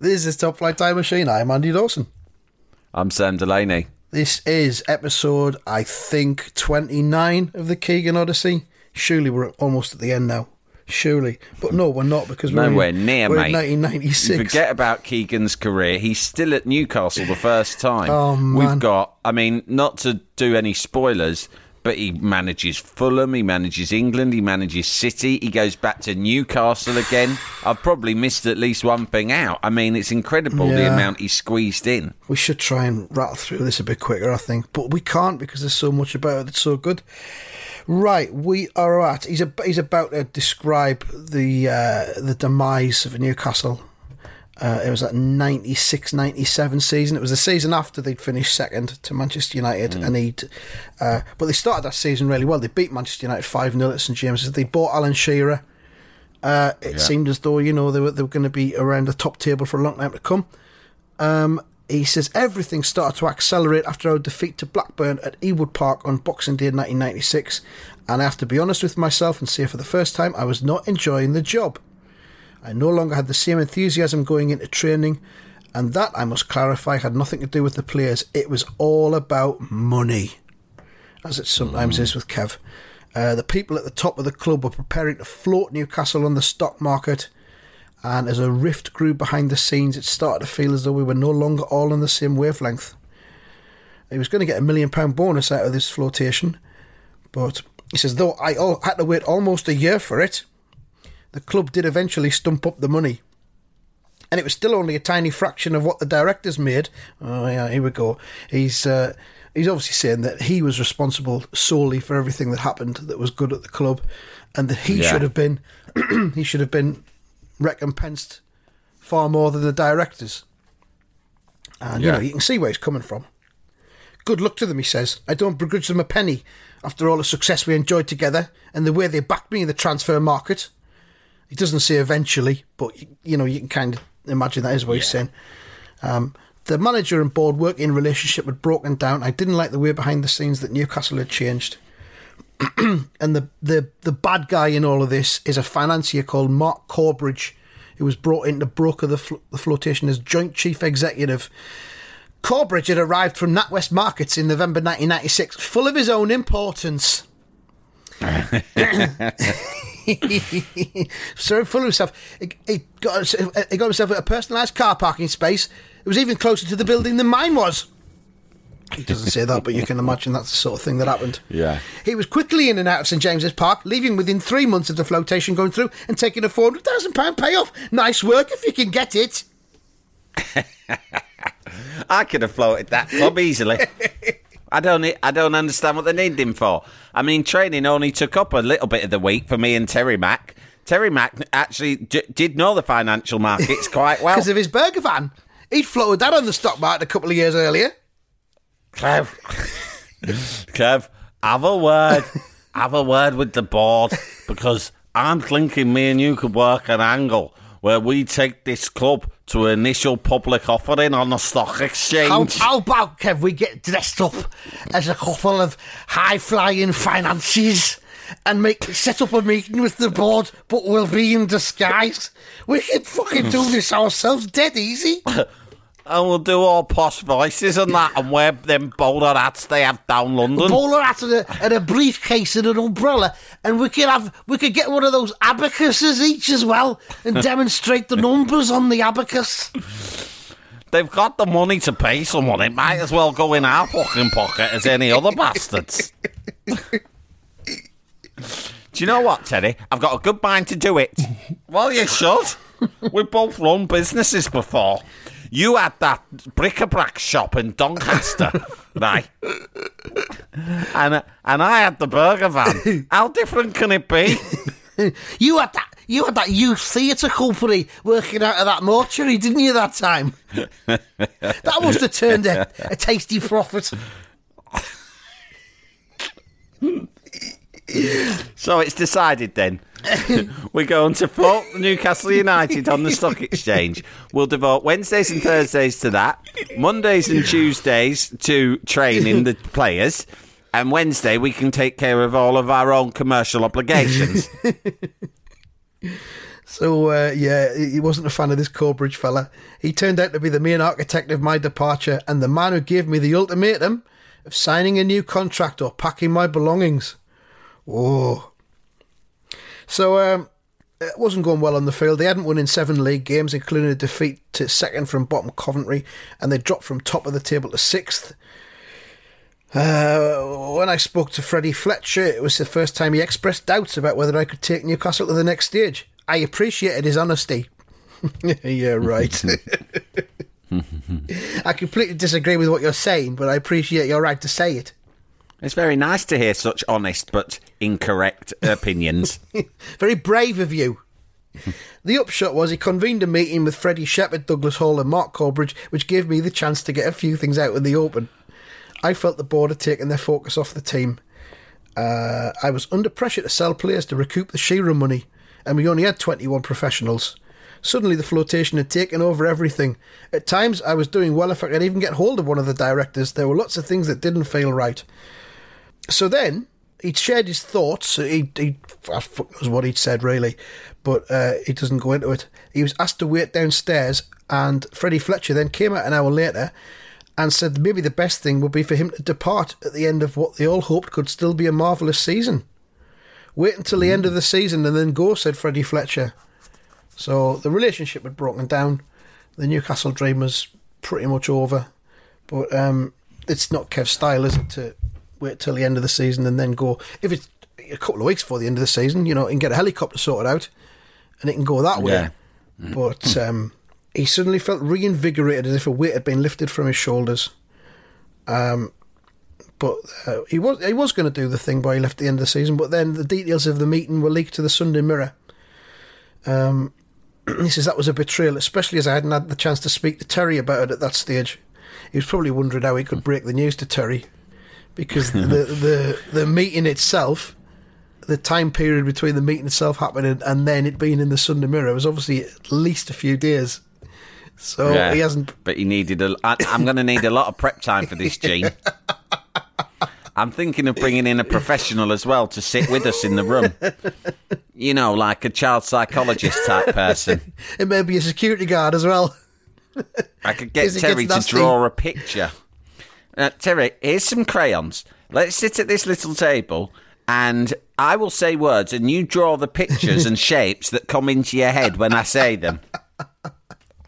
This is Top Flight Time Machine. I'm Andy Dawson. I'm Sam Delaney. This is episode, I think, 29 of the Keegan Odyssey. Surely we're almost at the end now. Surely. But no, we're not because we're, Nowhere in, near, we're mate. in 1996. You forget about Keegan's career. He's still at Newcastle the first time. Oh, man. We've got, I mean, not to do any spoilers, but he manages Fulham, he manages England, he manages City, he goes back to Newcastle again. I've probably missed at least one thing out. I mean, it's incredible the amount he squeezed in. We should try and rattle through this a bit quicker, I think, but we can't because there's so much about it that's so good. Right, we are at. He's a, he's about to describe the uh, the demise of Newcastle. Uh, it was that 96 97 season. It was the season after they'd finished second to Manchester United, and he'd. Uh, but they started that season really well. They beat Manchester United 5 0 at St James's. They bought Alan Shearer. Uh, it seemed as though, you know, they were, they were going to be around the top table for a long time to come. Um, he says everything started to accelerate after our defeat to Blackburn at Ewood Park on Boxing Day 1996, and I have to be honest with myself and say for the first time I was not enjoying the job. I no longer had the same enthusiasm going into training, and that, I must clarify, had nothing to do with the players. It was all about money, as it sometimes is with Kev. Uh, the people at the top of the club were preparing to float Newcastle on the stock market, and as a rift grew behind the scenes, it started to feel as though we were no longer all on the same wavelength. He was going to get a million pound bonus out of this flotation, but he says, though I al- had to wait almost a year for it, the club did eventually stump up the money. And it was still only a tiny fraction of what the directors made. Oh, yeah, here we go. He's. Uh, He's obviously saying that he was responsible solely for everything that happened that was good at the club, and that he Yeah. should have been he should have been recompensed far more than the directors. And you know, you can see where he's coming from. Good luck to them, he says. I don't begrudge them a penny after all the success we enjoyed together and the way they backed me in the transfer market. He doesn't say eventually, but you, know, you can kind of imagine that is what he's saying. Um, the manager and board working relationship had broken down. I didn't like the way behind the scenes that Newcastle had changed. and the, the, the bad guy in all of this is a financier called Mark Corbridge, who was brought in to broker the, fl- the flotation as joint chief executive. Corbridge had arrived from NatWest Markets in November 1996, full of his own importance. so full of himself. He, got, he got himself a personalised car parking space. It was even closer to the building than mine was. He doesn't say that, but you can imagine that's the sort of thing that happened. Yeah. He was quickly in and out of St James's Park, leaving within three months of the flotation going through and taking a £400,000 payoff. Nice work if you can get it. I could have floated that club easily. I don't. I don't understand what they need him for. I mean, training only took up a little bit of the week for me and Terry Mack. Terry Mack actually j- did know the financial markets quite well. Because of his burger van. He'd floated that on the stock market a couple of years earlier. Kev, Kev, have a word. have a word with the board because I'm thinking me and you could work an angle where we take this club to initial public offering on the stock How, exchange. how about, Kev, we get dressed up as a couple of high flying financiers and make set up a meeting with the board, but we'll be in disguise? We can fucking do this ourselves dead easy. And we'll do all posh voices and that and wear them bowler hats they have down London. bowler hat and a, and a briefcase and an umbrella, and we could have we could get one of those abacuses each as well and demonstrate the numbers on the abacus. They've got the money to pay someone. It might as well go in our fucking pocket as any other bastards. do you know what, Teddy? I've got a good mind to do it. Well, you should. We've both run businesses before. You had that bric-a-brac shop in Doncaster, right? And and I had the burger van. How different can it be? You had that. You had that youth theatre company working out of that mortuary, didn't you? That time. that must have turned a, a tasty profit. So it's decided then. We're going to float Newcastle United on the stock exchange. We'll devote Wednesdays and Thursdays to that, Mondays and Tuesdays to training the players, and Wednesday we can take care of all of our own commercial obligations. So uh, yeah, he he wasn't a fan of this Corbridge fella. He turned out to be the main architect of my departure and the man who gave me the ultimatum of signing a new contract or packing my belongings. Oh. So um, it wasn't going well on the field. They hadn't won in seven league games, including a defeat to second from bottom Coventry, and they dropped from top of the table to sixth. Uh, when I spoke to Freddie Fletcher, it was the first time he expressed doubts about whether I could take Newcastle to the next stage. I appreciated his honesty. yeah, right. I completely disagree with what you're saying, but I appreciate your right to say it. It's very nice to hear such honest but incorrect opinions. Very brave of you. the upshot was he convened a meeting with Freddie Shepherd, Douglas Hall, and Mark Corbridge, which gave me the chance to get a few things out in the open. I felt the board had taken their focus off the team. Uh, I was under pressure to sell players to recoup the Shearer money, and we only had 21 professionals. Suddenly, the flotation had taken over everything. At times, I was doing well if I could even get hold of one of the directors. There were lots of things that didn't feel right. So then, he'd shared his thoughts. He, he, fuck what he'd said, really, but uh, he doesn't go into it. He was asked to wait downstairs, and Freddie Fletcher then came out an hour later and said maybe the best thing would be for him to depart at the end of what they all hoped could still be a marvellous season. Wait until the end of the season and then go, said Freddie Fletcher. So the relationship had broken down. The Newcastle dream was pretty much over. But um, it's not Kev's style, is it, to wait till the end of the season and then go. If it's a couple of weeks before the end of the season, you know, and get a helicopter sorted out and it can go that way. Yeah. But um, he suddenly felt reinvigorated as if a weight had been lifted from his shoulders. Um, but uh, he was he was going to do the thing by he left the end of the season. But then the details of the meeting were leaked to the Sunday Mirror. Um, he says that was a betrayal, especially as I hadn't had the chance to speak to Terry about it at that stage. He was probably wondering how he could break the news to Terry, because the the the meeting itself, the time period between the meeting itself happening and then it being in the Sunday Mirror was obviously at least a few days. So Yeah, he hasn't But he needed a. I, I'm going to need a lot of prep time for this, Jean. I'm thinking of bringing in a professional as well to sit with us in the room. You know, like a child psychologist type person. It may be a security guard as well. I could get Terry to nasty. draw a picture. Uh, Terry, here's some crayons. Let's sit at this little table, and I will say words, and you draw the pictures and shapes that come into your head when I say them.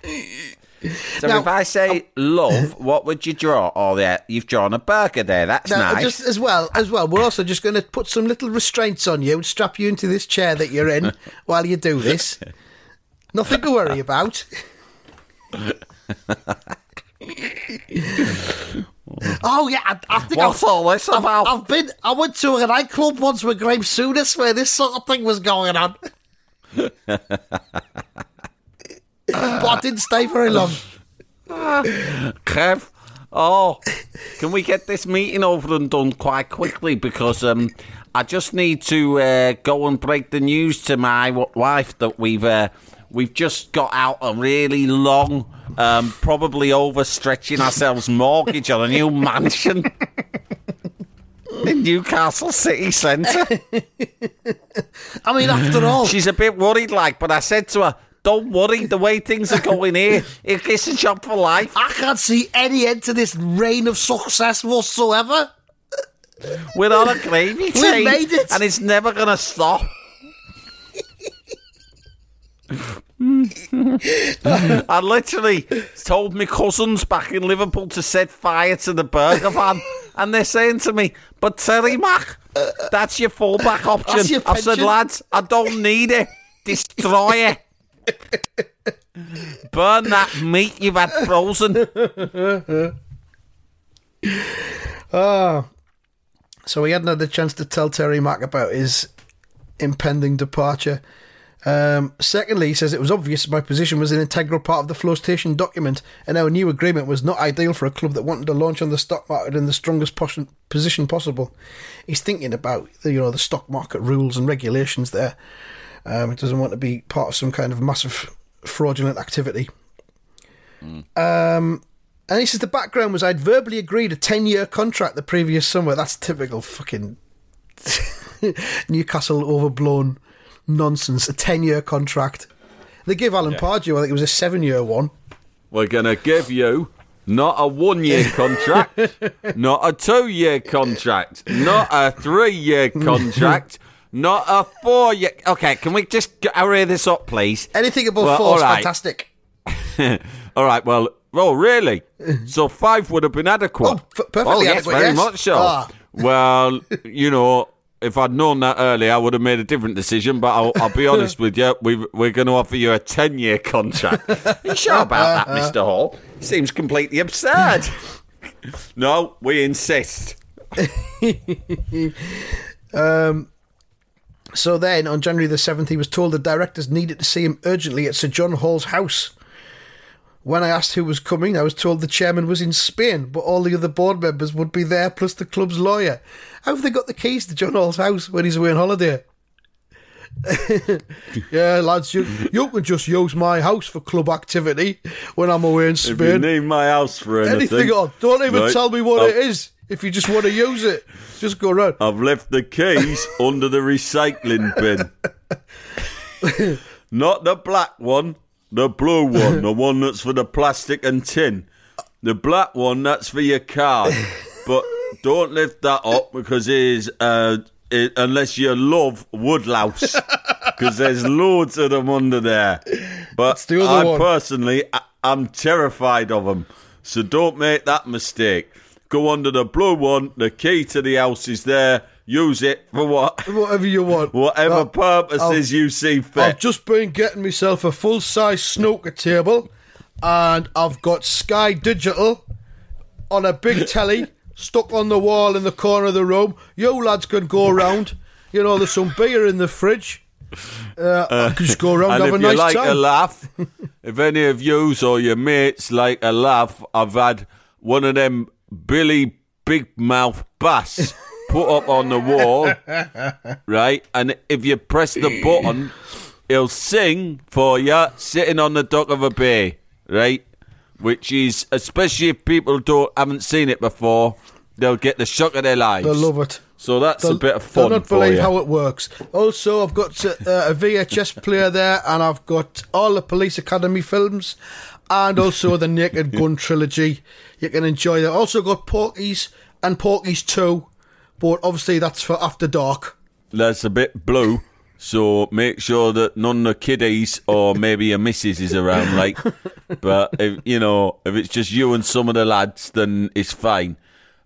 So Now, if I say love, what would you draw? Oh, yeah, you've drawn a burger there. That's Now, nice. just as well, as well, we're also just going to put some little restraints on you and strap you into this chair that you're in while you do this. Nothing to worry about. oh yeah, I, I think What's I've, all this I've. I've been. I went to a nightclub once with Graham Souness where this sort of thing was going on. but I didn't stay very long. Kev, oh, can we get this meeting over and done quite quickly? Because um, I just need to uh, go and break the news to my w- wife that we've uh, we've just got out a really long, um, probably overstretching ourselves mortgage on a new mansion. In Newcastle city centre. I mean, after all, She's a bit worried, like, but I said to her, Don't worry, the way things are going here, it- it's a job for life. I can't see any end to this reign of success whatsoever. We're on a gravy train, made it. and it's never going to stop. I literally told my cousins back in Liverpool to set fire to the burger van, and they're saying to me, "But Terry Mac, that's your fallback option." Your I said, "Lads, I don't need it. Destroy it." Burn that meat you've had frozen. Ah, So he hadn't had the chance to tell Terry Mack about his impending departure. Um, secondly, he says it was obvious my position was an integral part of the flotation document, and our new agreement was not ideal for a club that wanted to launch on the stock market in the strongest pos- position possible. He's thinking about the, you know the stock market rules and regulations there. Um, he doesn't want to be part of some kind of massive fraudulent activity. Um, and he says the background was I'd verbally agreed a 10 year contract the previous summer. That's typical fucking Newcastle overblown nonsense. A 10 year contract. They gave Alan Pardew, I think it was a seven year one. We're going to give you not a one year contract, not a two year contract, not a three year contract, not a four year. Okay, can we just get- hurry this up, please? Anything above Well, four is right. fantastic. All right, well, oh, really? So five would have been adequate. Oh, f- perfectly well, yes, adequate, very yes. much so. Ah. Well, you know, if I'd known that earlier, I would have made a different decision. But I'll, I'll be honest with you, we've, we're going to offer you a ten-year contract. Are you sure about that, uh, uh, Mister Hall? Uh. Seems completely absurd. no, we insist. Um, so then, on January the 7th, he was told the directors needed to see him urgently at Sir John Hall's house. When I asked who was coming, I was told the chairman was in Spain, but all the other board members would be there, plus the club's lawyer. How have they got the keys to John Hall's house when he's away on holiday? yeah, lads, you, you can just use my house for club activity when I'm away in If you Spain. need my house for anything, Anything on. Don't even right, tell me what I've- it is. If you just want to use it, just go round. I've left the keys under the recycling bin. Not the black one, the blue one, the one that's for the plastic and tin. The black one, that's for your card. But don't lift that up because it is, uh, it, unless you love woodlouse, because there's loads of them under there. But the I one. personally, I, I'm terrified of them. So don't make that mistake. Go under the blue one. The key to the house is there. Use it for what, Whatever you want. whatever Uh, purposes you see fit. I've just been getting myself a full size snooker table, and I've got Sky Digital on a big telly stuck on the wall in the corner of the room. You lads can go around. You know, there's some beer in the fridge. Uh, I can just go around and if have a you like time. a laugh, if any of yous or your mates like a laugh, I've had one of them Billy Big Mouth Bass put up on the wall, right? And if you press the button, he'll sing for you sitting on the dock of a bay, right? Which is, especially if people don't haven't seen it before, they'll get the shock of their lives. They'll love it. So that's a They'll- bit of they'll fun not for believe you. how it works. Also, I've got uh, a VHS player there, and I've got all the Police Academy films, and also the Naked Gun trilogy. You can enjoy that. Also got Porky's and Porky's Two, but obviously that's for after dark. that's a bit blue. So make sure that none of the kiddies or maybe your missus is around, like. But if you know, if it's just you and some of the lads, then it's fine.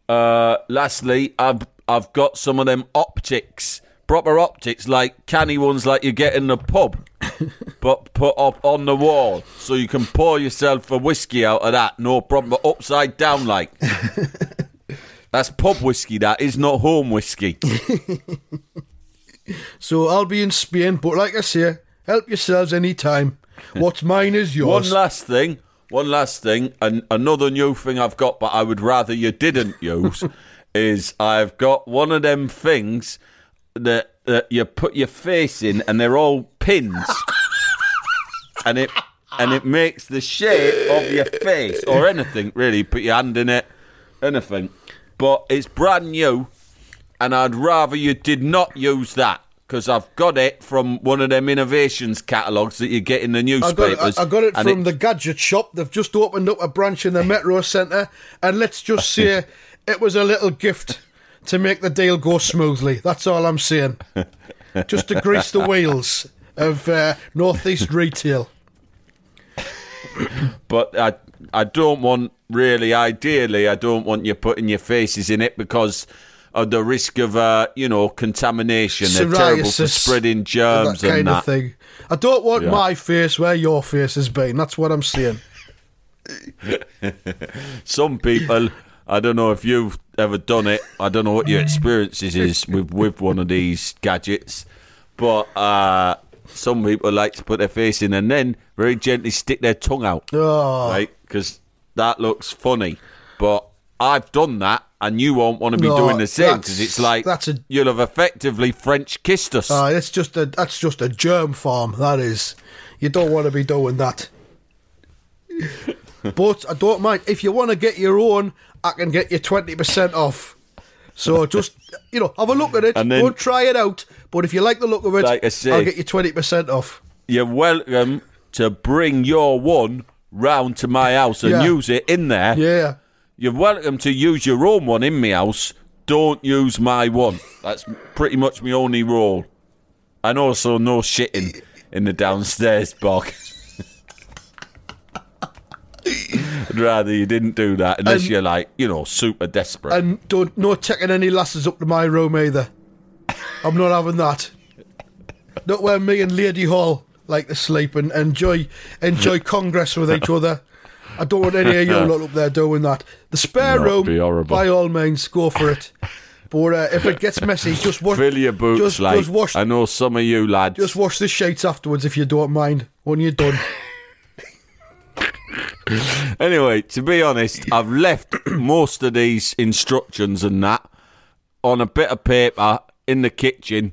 Uh, lastly, I've I've got some of them optics, proper optics, like canny ones, like you get in the pub, but put up on the wall, so you can pour yourself a whiskey out of that, no problem. But upside down, like. That's pub whiskey. That is not home whiskey. So I'll be in Spain, but like I say, help yourselves anytime. What's mine is yours. One last thing, one last thing, and another new thing I've got, but I would rather you didn't use, is I've got one of them things that that you put your face in, and they're all pins, and it and it makes the shape of your face or anything really. Put your hand in it, anything, but it's brand new, and I'd rather you did not use that. Because I've got it from one of them innovations catalogues that you get in the I newspapers. got it, I I got it from the gadget shop. They've just opened up a branch in the Metro Centre, and let's just say it was a little gift to make the deal go smoothly. That's all I'm saying. Just to grease the wheels of uh, Northeast retail. but I I don't want really ideally I don't want you putting your faces in it because of the risk of, uh, you know, contamination. They're terrible for spreading germs that kind and that. of thing. I don't want Yeah. my face where your face has been. That's what I'm saying. Some people, I don't know if you've ever done it. I don't know what your experiences is with with one of these gadgets, but uh, some people like to put their face in and then very gently stick their tongue out, Oh, right? Because that looks funny. But I've done that, and you won't want to be No, doing the same because it's like that's a- you'll have effectively French kissed us. uh, it's just a that's just a germ farm. That is, you don't want to be doing that. but I don't mind if you want to get your own. I can get you twenty percent off. So just you know, have a look at it. And then- Don't try it out. But if you like the look of it, Like I say- I'll get you twenty percent off. You're welcome to bring your one round to my house and Yeah. use it in there. Yeah. You're welcome to use your own one in my house. Don't use my one. That's pretty much my only rule. And also no shitting in the downstairs bog. I'd rather you didn't do that unless And- you're like, you know, super desperate. And don't no taking any lasses up to my room either. I'm not having that. Not where me and Lady Hall like to sleep and enjoy enjoy congress with each other. I don't want any of you lot up there doing that. The spare room, by all means, go for it. But uh, if it gets messy, just wash. Fill your boots, just, like just wash. I know some of you lads. Just wash the sheets afterwards if you don't mind. When you're done. Anyway, to be honest, I've left most of these instructions and that on a bit of paper in the kitchen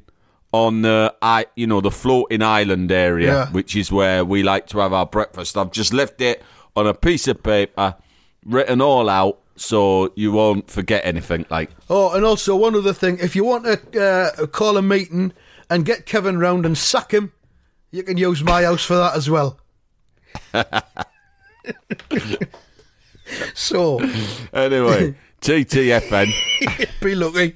on the I you know the floating island area, Yeah. which is where we like to have our breakfast. I've just left it on a piece of paper, written all out, so you won't forget anything. Like Oh, and also one other thing: if you want to uh, call a meeting and get Kevin round and sack him, you can use my house for that as well. so anyway, TTFN. be lucky.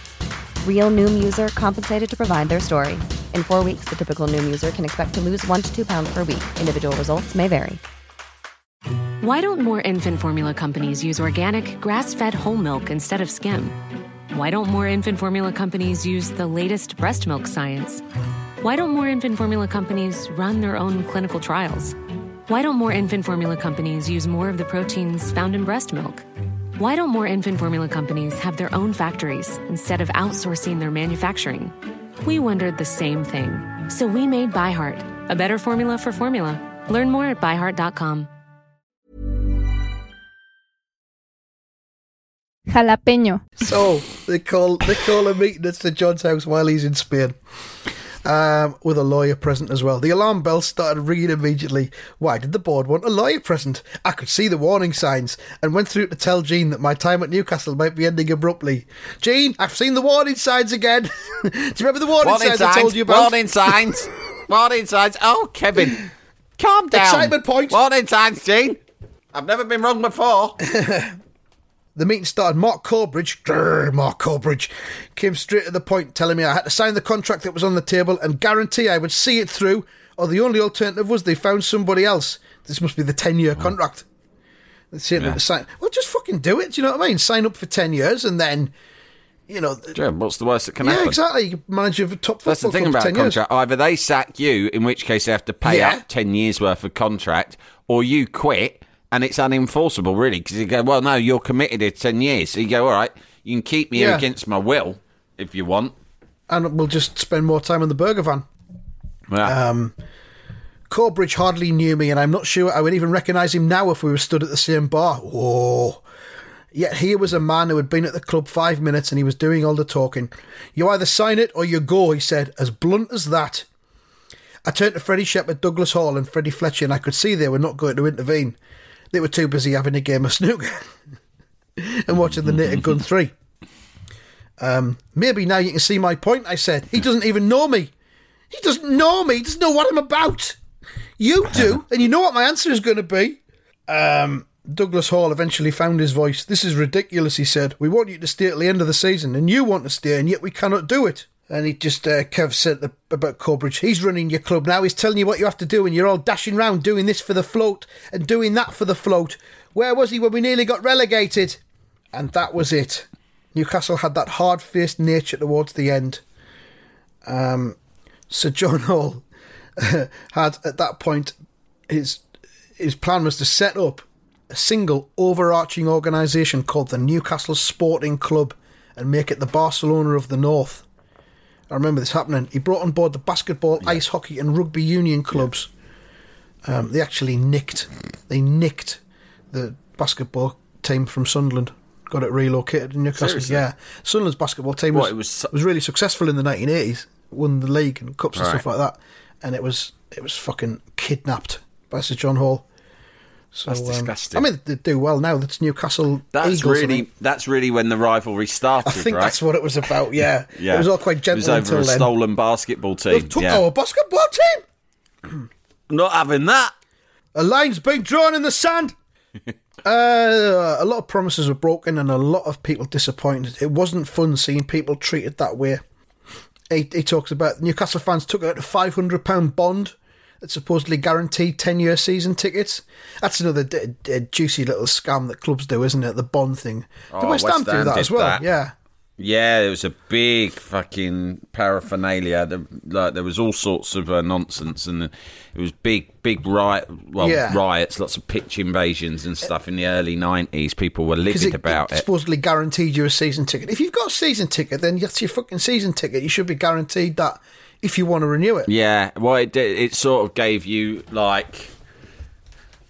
Real Noom user compensated to provide their story. In four weeks, the typical Noom user can expect to lose one to two pounds per week. Individual results may vary. Why don't more infant formula companies use organic, grass fed whole milk instead of skim? Why don't more infant formula companies use the latest breast milk science? Why don't more infant formula companies run their own clinical trials? Why don't more infant formula companies use more of the proteins found in breast milk? Why don't more infant formula companies have their own factories instead of outsourcing their manufacturing? We wondered the same thing. So we made ByHeart, a better formula for formula. Learn more at byheart.com. Jalapeño. So they call they call a meeting at Sir John's house while he's in Spain. Um, with a lawyer present as well. The alarm bell started ringing immediately. Why did the board want a lawyer present? I could see the warning signs and went through to tell Jean that my time at Newcastle might be ending abruptly. Jean, I've seen the warning signs again. Do you remember the warning, signs, I told you about? Warning signs. warning signs. Oh, Kevin, calm down. Excitement point. Warning signs, Jean. I've never been wrong before. The meeting started. Mark Corbridge, grrr, Mark Corbridge, came straight to the point, telling me I had to sign the contract that was on the table and guarantee I would see it through, or the only alternative was they found somebody else. This must be the 10 year contract. They said Yeah. sign. Well, just fucking do it. Do you know what I mean? Sign up for 10 years and then, you know. Yeah, what's the worst that can yeah, happen? Yeah, exactly. You manage your top That's the thing about a 10 years. contract. Either they sack you, in which case they have to pay Yeah. out 10 years worth of contract, or you quit and it's unenforceable, really, because you go, well, no, you're committed to 10 years. So you go, all right, you can keep me here Yeah. against my will if you want. And we'll just spend more time in the burger van. Yeah. Um, Corbridge hardly knew me, and I'm not sure I would even recognise him now if we were stood at the same bar. Whoa. Yet here was a man who had been at the club five minutes and he was doing all the talking. You either sign it or you go, he said, as blunt as that. I turned to Freddie Shepherd, Douglas Hall, and Freddie Fletcher, and I could see they were not going to intervene. They were too busy having a game of snooker and watching the Naked Gun 3. Um, maybe now you can see my point. I said he doesn't even know me. He doesn't know me. He doesn't know what I'm about. You do, and you know what my answer is going to be. Um, Douglas Hall eventually found his voice. This is ridiculous, he said. We want you to stay at the end of the season, and you want to stay, and yet we cannot do it. And he just, uh, Kev said the, about Corbridge, he's running your club now. He's telling you what you have to do, and you're all dashing round doing this for the float and doing that for the float. Where was he when we nearly got relegated? And that was it. Newcastle had that hard faced nature towards the end. Um, Sir John Hall had, at that point, his, his plan was to set up a single overarching organisation called the Newcastle Sporting Club and make it the Barcelona of the North. I remember this happening. He brought on board the basketball, ice hockey, and rugby union clubs. Um, they actually nicked, they nicked the basketball team from Sunderland. Got it relocated in Newcastle. Seriously? Yeah, Sunderland's basketball team was was su- was really successful in the 1980s. Won the league and cups and Right. stuff like that. And it was it was fucking kidnapped by Sir John Hall. So, That's um, disgusting. I mean, they do well now. That's Newcastle That's Eagles. Really that's really when the rivalry started, I think right? that's what it was about. Yeah, yeah, it was all quite gentle It was over until a then. stolen basketball team. took yeah. our basketball team. Not having that. A line's been drawn in the sand. uh, a lot of promises were broken and a lot of people disappointed. It wasn't fun seeing people treated that way. He, he talks about Newcastle fans took out a five hundred pound bond that supposedly guaranteed ten year season tickets. That's another d- d- juicy little scam that clubs do, isn't it? The bond thing. Did Oh, West Ham do that as well? that. Yeah. Yeah, it was a big fucking paraphernalia. The, like there was all sorts of uh, nonsense, and it was big, big riot. Well, Yeah. riots, lots of pitch invasions and stuff in the early nineties. People were livid it, about it it. supposedly guaranteed you a season ticket. If you've got a season ticket, then that's your fucking season ticket. You should be guaranteed that if you want to renew it. Yeah, well, it it sort of gave you like.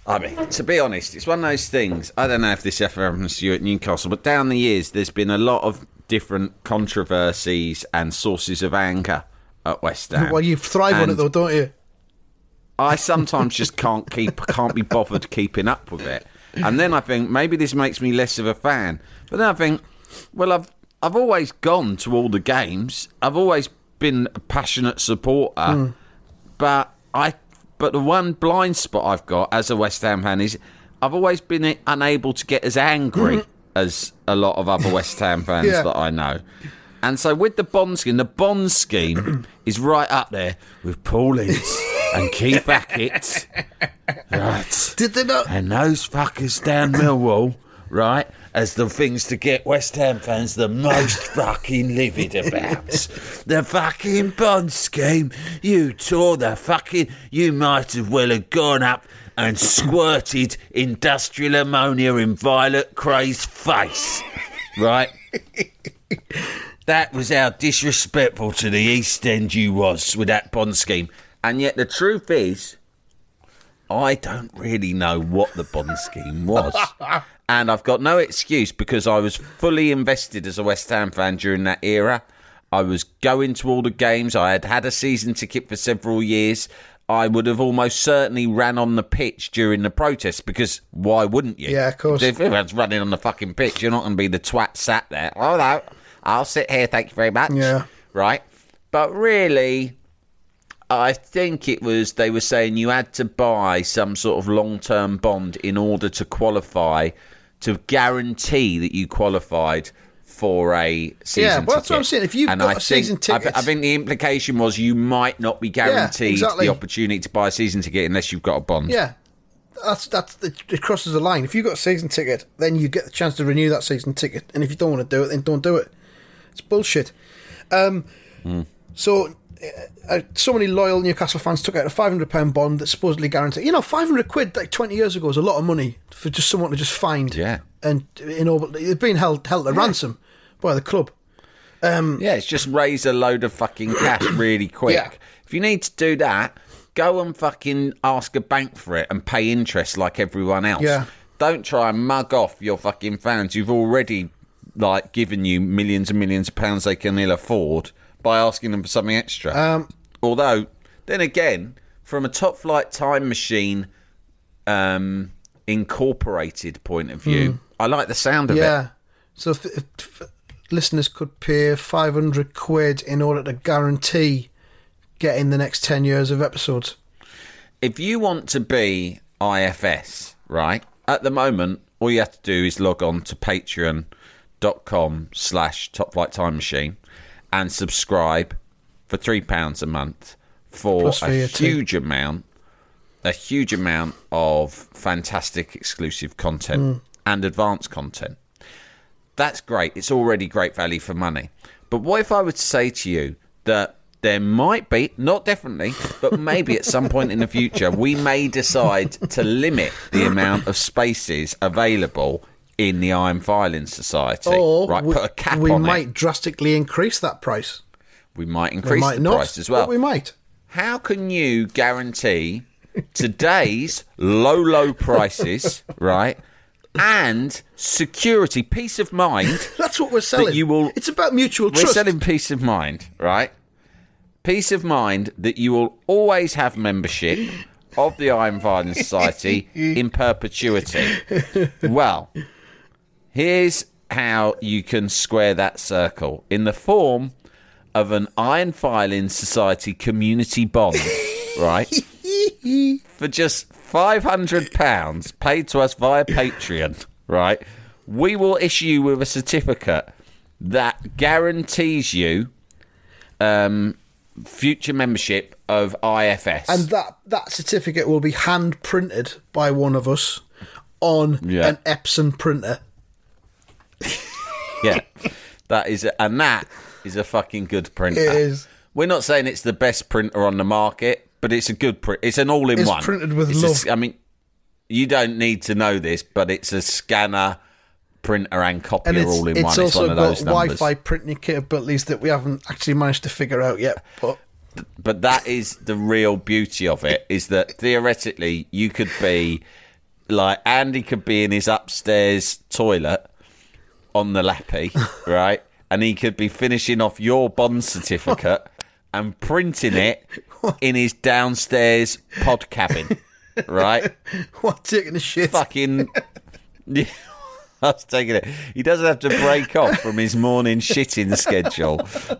I mean, to be honest, it's one of those things. I don't know if this ever happens to you at Newcastle, but down the years, there's been a lot of different controversies and sources of anger at West Ham. Well, you thrive on it though, don't you? I sometimes just can't keep, can't be bothered keeping up with it. And then I think maybe this makes me less of a fan. But then I think, well, I've I've always gone to all the games. I've always been a passionate supporter. But I, but the one blind spot I've got as a West Ham fan is I've always been unable to get as angry mm-hmm. as a lot of other West Ham fans Yeah. that I know. And so with the bond scheme, the bond scheme is right up there with Paul Ince and Keith Hackett. Right. Did they not? And those fuckers down Millwall, right, as the things to get West Ham fans the most fucking livid about. The fucking bond scheme. You tore the fucking. You might as well have gone up and squirted industrial ammonia in Violet Kray's face, right? That was how disrespectful to the East End you was with that bond scheme. And yet the truth is, I don't really know what the bond scheme was. and I've got no excuse because I was fully invested as a West Ham fan during that era. I was going to all the games. I had had a season ticket for several years. I would have almost certainly ran on the pitch during the protests because why wouldn't you? Yeah, of course. If everyone's running on the fucking pitch, you're not going to be the twat sat there. Oh no, I'll sit here. Thank you very much. Yeah. Right. But really, I think it was they were saying you had to buy some sort of long-term bond in order to qualify to guarantee that you qualified for a season ticket. Yeah, well, that's what. I'm saying. If you've And got I a season think, I- ticket- I, think the implication was you might not be guaranteed exactly. the opportunity to buy a season ticket unless you've got a bond. Yeah, that's that's the, it crosses the line. If you've got a season ticket, then you get the chance to renew that season ticket, and if you don't want to do it, then don't do it. It's bullshit. Um, So, uh, uh, so many loyal Newcastle fans took out a five hundred pound bond that supposedly guaranteed. You know, five hundred quid like twenty years ago was a lot of money for just someone to just find. Yeah. and in you know, it's being held held at ransom by the club. Um, Yeah, it's just raise a load of fucking cash really quick. Yeah. If you need to do that, go and fucking ask a bank for it and pay interest like everyone else. Yeah. Don't try and mug off your fucking fans You've already like given you millions and millions of pounds they can ill afford by asking them for something extra. Um, Although, then again, from a top flight time machine um, incorporated point of view, I like the sound of it. Hmm. Yeah. So, if, if, listeners could pay 500 quid in order to guarantee getting the next 10 years of episodes. if you want to be IFS, right, at the moment, all you have to do is log on to patreon.com slash top flight time machine and subscribe for £3 a month for Plus a VAT. huge amount, a huge amount of fantastic exclusive content Mm. and advanced content. That's great. It's already great value for money. But what if I were to say to you that there might be, not definitely, but maybe at some point in the future, we may decide to limit the amount of spaces available in the Iron Filing Society. Or right, we, put a cap we on might it. drastically increase that price. We might increase We might the not, price as well. but we might. How can you guarantee today's low, low prices, right? And security, peace of mind That's what we're selling. you will- it's about mutual trust. We're trust. selling peace of mind, right? Peace of mind that you will always have membership of the Iron Filing Society in perpetuity. Well, here's how you can square that circle in the form of an Iron Filing Society community bond, right? For just £500 paid to us via Patreon, right? We will issue you with a certificate that guarantees you um, future membership of IFS. and that, that certificate will be hand printed by one of us on Yeah. an Epson printer. yeah, that is, a, and that is a fucking good printer. It is. We're not saying it's the best printer on the market, but it's a good print. It's an all-in-one. It's printed with It's love. s- I mean, you don't need to know this, but it's a scanner, printer, and copier And all in it's one. It's also one of got numbers. Wi-Fi printing capabilities that we haven't actually managed to figure out yet. But but that is the real beauty of it is that theoretically you could be like Andy could be in his upstairs toilet on the lappy, right? And he could be finishing off your bond certificate and printing it in his downstairs pod cabin, right? what taking a shit? Fucking Was taking it. He doesn't have to break off from his morning shitting schedule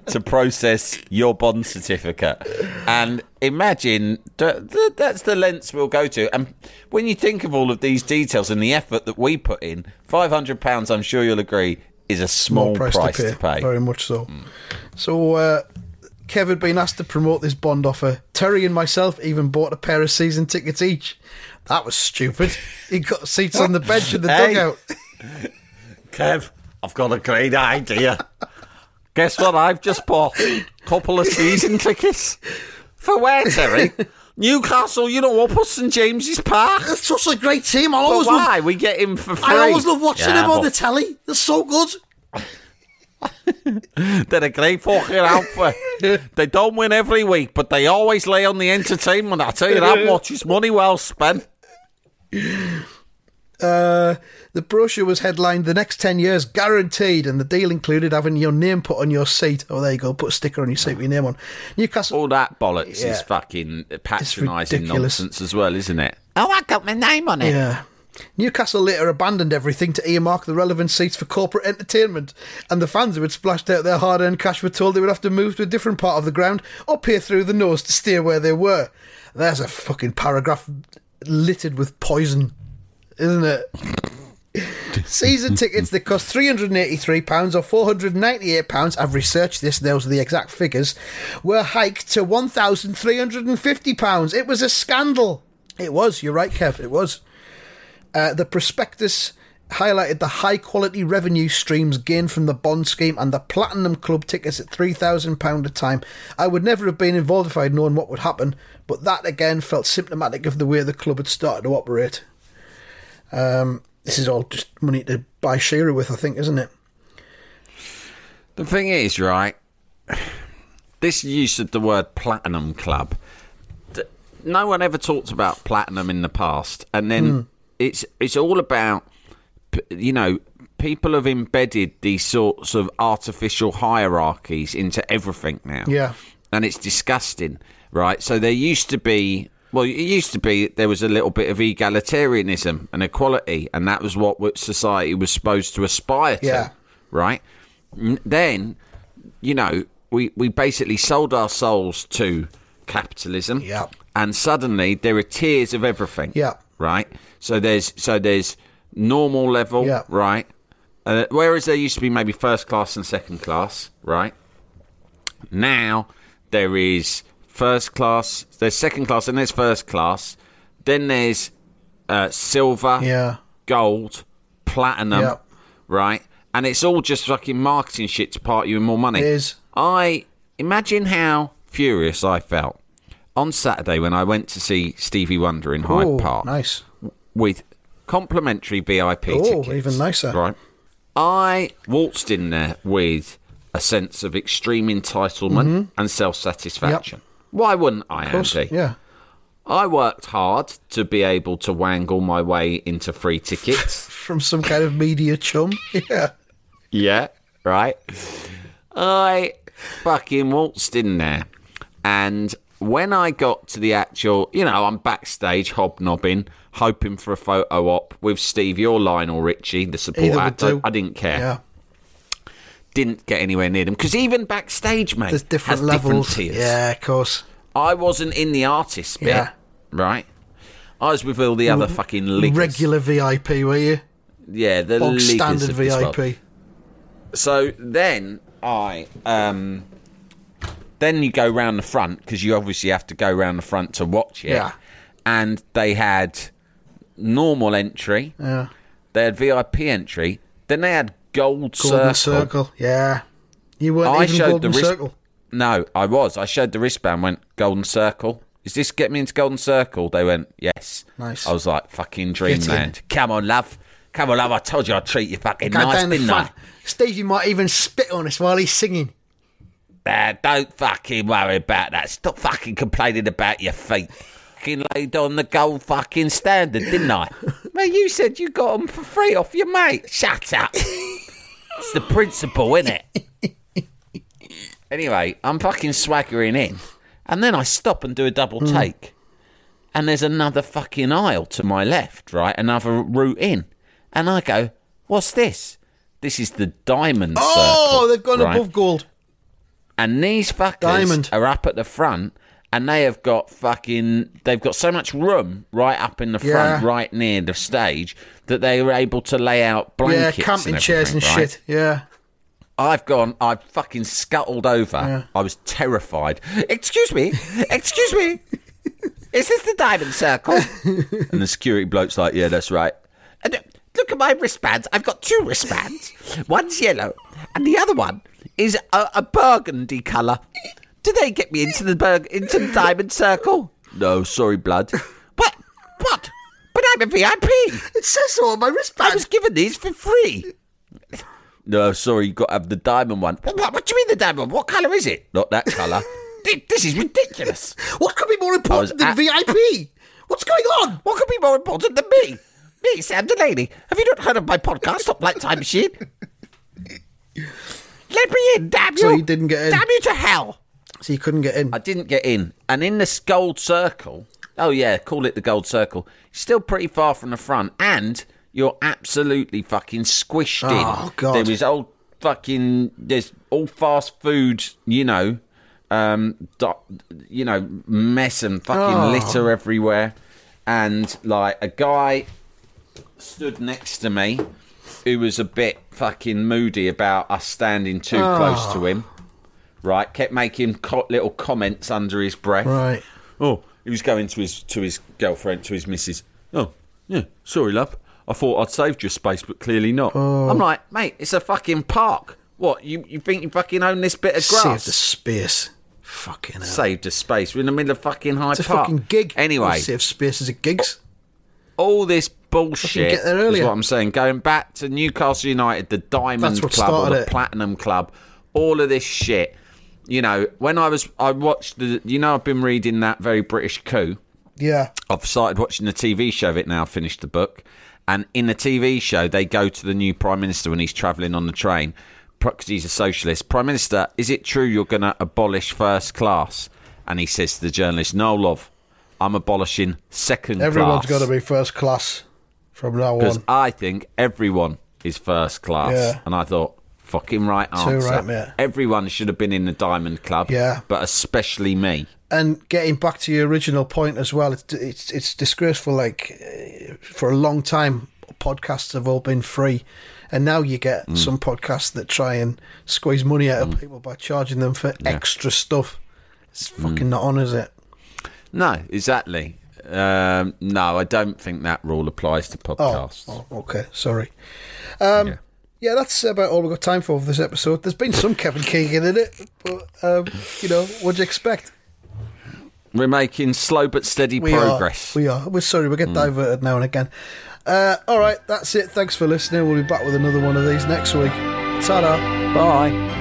to process your bond certificate. And imagine th- th- that's the lengths we'll go to. And when you think of all of these details and the effort that we put in, five hundred pounds, I'm sure you'll agree, is a small More price, to pay. Very much so. So, uh, Kev had been asked to promote this bond offer. Terry and myself even bought a pair of season tickets each. That was stupid. He got seats on the bench in the Hey. dugout. Kev, I've got a great idea. Guess what? I've just bought a couple of season tickets. For where, Terry? Newcastle, you know, up at St James's Park. That's such a great team. I But always love, why? We get him for free. I always love watching Yeah, them on but the telly. They're so good. They're a great fucking outfit. they don't win every week, but they always lay on the entertainment. I tell you that much. It's money well spent. Uh, the brochure was headlined "The next ten years guaranteed," and the deal included having your name put on your seat. Oh, there you go. Put a sticker on your seat with your name on. Newcastle. All that bollocks Yeah. is fucking patronising nonsense as well, isn't it? Oh, I got my name on it. Yeah. Newcastle later abandoned everything to earmark the relevant seats for corporate entertainment, and the fans who had splashed out their hard earned cash were told they would have to move to a different part of the ground or peer through the nose to steer where they were. There's a fucking paragraph littered with poison, isn't it? Season tickets that cost £383 or £498, I've researched this, those are the exact figures, were hiked to £1,350. It was a scandal. It was, you're right, Kev, it was. Uh, the prospectus highlighted the high quality revenue streams gained from the bond scheme and the platinum club tickets at £3,000 a time. I would never have been involved if I'd known what would happen, but that again felt symptomatic of the way the club had started to operate. Um, this is all just money to buy Shearer with, I think, isn't it? The thing is, right, this use of the word platinum club, no one ever talked about platinum in the past, and then it's it's all about, you know, people have embedded these sorts of artificial hierarchies into everything now. Yeah. and it's disgusting, right? So there used to be. Well, it used to be there was a little bit of egalitarianism and equality, and that was what society was supposed to aspire to Yeah. right? Then, you know, we, we basically sold our souls to capitalism. Yeah. And suddenly there are tiers of everything. Yeah. Right. So there's so there's normal level. Yeah. Right. Uh, whereas there used to be maybe first class and second class. Right. Now there is first class. There's second class and there's first class. Then there's uh, silver Yeah. gold, platinum, Yep. right? And it's all just fucking marketing shit to part you in more money. It is. I imagine how furious I felt on Saturday when I went to see Stevie Wonder in Hyde Oh, Park nice. with complimentary VIP Oh, tickets. even nicer. Right. I waltzed in there with a sense of extreme entitlement and self satisfaction. Why wouldn't I. Of course. Andy? Yeah. I worked hard to be able to wangle my way into free tickets. From some kind of media chum. Yeah. yeah, right. I fucking waltzed in there, and when I got to the actual, you know, I'm backstage hobnobbing, hoping for a photo op with Stevie or Lionel Richie, the support actor. I didn't care. Yeah. Didn't get anywhere near them because even backstage, mate, There's different levels. Different. Yeah, of course. I wasn't in the artist bit, Yeah. right? I was with all the other fucking liggers. Regular VIP, were you? yeah, the Bog standard. VIP. So then I, um, then you go round the front because you obviously have to go round the front to watch it. Yeah. And they had normal entry. Yeah. They had VIP entry. Then they had gold Golden circle. circle. Yeah. You weren't I even showed golden the wrist- circle. No, I was. I showed the wristband. Went golden circle. Is this get me into golden circle? They went yes. Nice. I was like fucking dreamland. Come on, love. Come on, love. I told you I'd treat you fucking Go nice, down the didn't front. I? Stevie might even spit on us while he's singing. Uh, don't fucking worry about that. Stop fucking complaining about your feet. Fucking laid on the gold fucking standard, didn't I? well, you said you got them for free off your mate. Shut up. it's the principle, innit? anyway, I'm fucking swaggering in, and then I stop and do a double hmm. take, and there's another fucking aisle to my left, right? Another route in, and I go, "What's this?" This is the diamond Oh, circle, they've gone right? above gold. And these fuckers Diamond. are up at the front, and they have got fucking. They've got so much room right up in the front, right near the stage, that they were able to lay out Yeah, blankets. camping and chairs and right? shit. Yeah. I've gone. I've fucking scuttled over. Yeah. I was terrified. Excuse me. Excuse me. Is this the diamond circle? and the security bloke's like, "Yeah, that's right." And, look at my wristbands. I've got two wristbands. One's yellow, and the other one is a, a burgundy colour. Do they get me into the burg- into the diamond circle? No, sorry, blood. What? What? But I'm a VIP. It says so on my wristband. I wristband. was given these for free. No, sorry, you got to have the diamond one. What, what, what do you mean the diamond? What colour is it? Not that colour. Thi- this is ridiculous. What could be more important than at- VIP? What's going on? What could be more important than me? Me, Sam Delaney. Have you not heard of my podcast, Top Flight Time Machine? Let me in, damn you. So you didn't get in? Damn you to hell. So you couldn't get in. I didn't get in. And in this gold circle, oh yeah, call it the gold circle, still pretty far from the front. And you're absolutely fucking squished in. Oh, God. There is old fucking, there's all fast food, you know, um, you know, mess and fucking Oh. litter everywhere. And like a guy stood next to me who was a bit fucking moody about us standing too close to him. Right, kept making co- little comments under his breath. Right. Oh, he was going to his to his girlfriend, to his missus. Oh, yeah, sorry, love. I thought I'd saved your space, but clearly not. Oh. I'm like, mate, it's a fucking park. What, you, you think you fucking own this bit of grass? grass? the space. Fucking hell. Saved the space. We're in the middle of fucking Hyde It's a fucking gig. Anyway, Save spaces at gigs. all this bullshit get there is what I'm saying. Going back to Newcastle United, the Diamond Club or the it. Platinum Club, all of this shit. You know, when I was, I watched the. You know, I've been reading that very British coup. Yeah. I've started watching the TV show of it now. Finished the book, and in the TV show, they go to the new prime minister when he's travelling on the train because he's a socialist. Prime Minister, is it true you're going to abolish first class? And he says to the journalist, "No, love, I'm abolishing second Everyone's class." got to be first class from now on. because. I think everyone is first class. Yeah. And I thought, Fucking right answer. right. Everyone should have been in the Diamond Club. Yeah. But especially me. And getting back to your original point as well, it's it's, it's disgraceful. Like uh, for a long time, podcasts have all been free, and now you get Mm. some podcasts that try and squeeze money out of people by charging them for extra stuff. It's Mm. fucking not on, is it? No, exactly. Um, no, I don't think that rule applies to Oh, podcasts. oh, okay, sorry. Um, Yeah. Yeah. that's about all we've got time for for this episode. There's been some Kevin Keegan in it, but um, you know, what'd you expect? We're making slow but steady We progress. Are, we are. We're sorry, we get diverted now and again. Uh, all right, that's it. Thanks for listening. We'll be back with another one of these next week. Ta-da. Bye.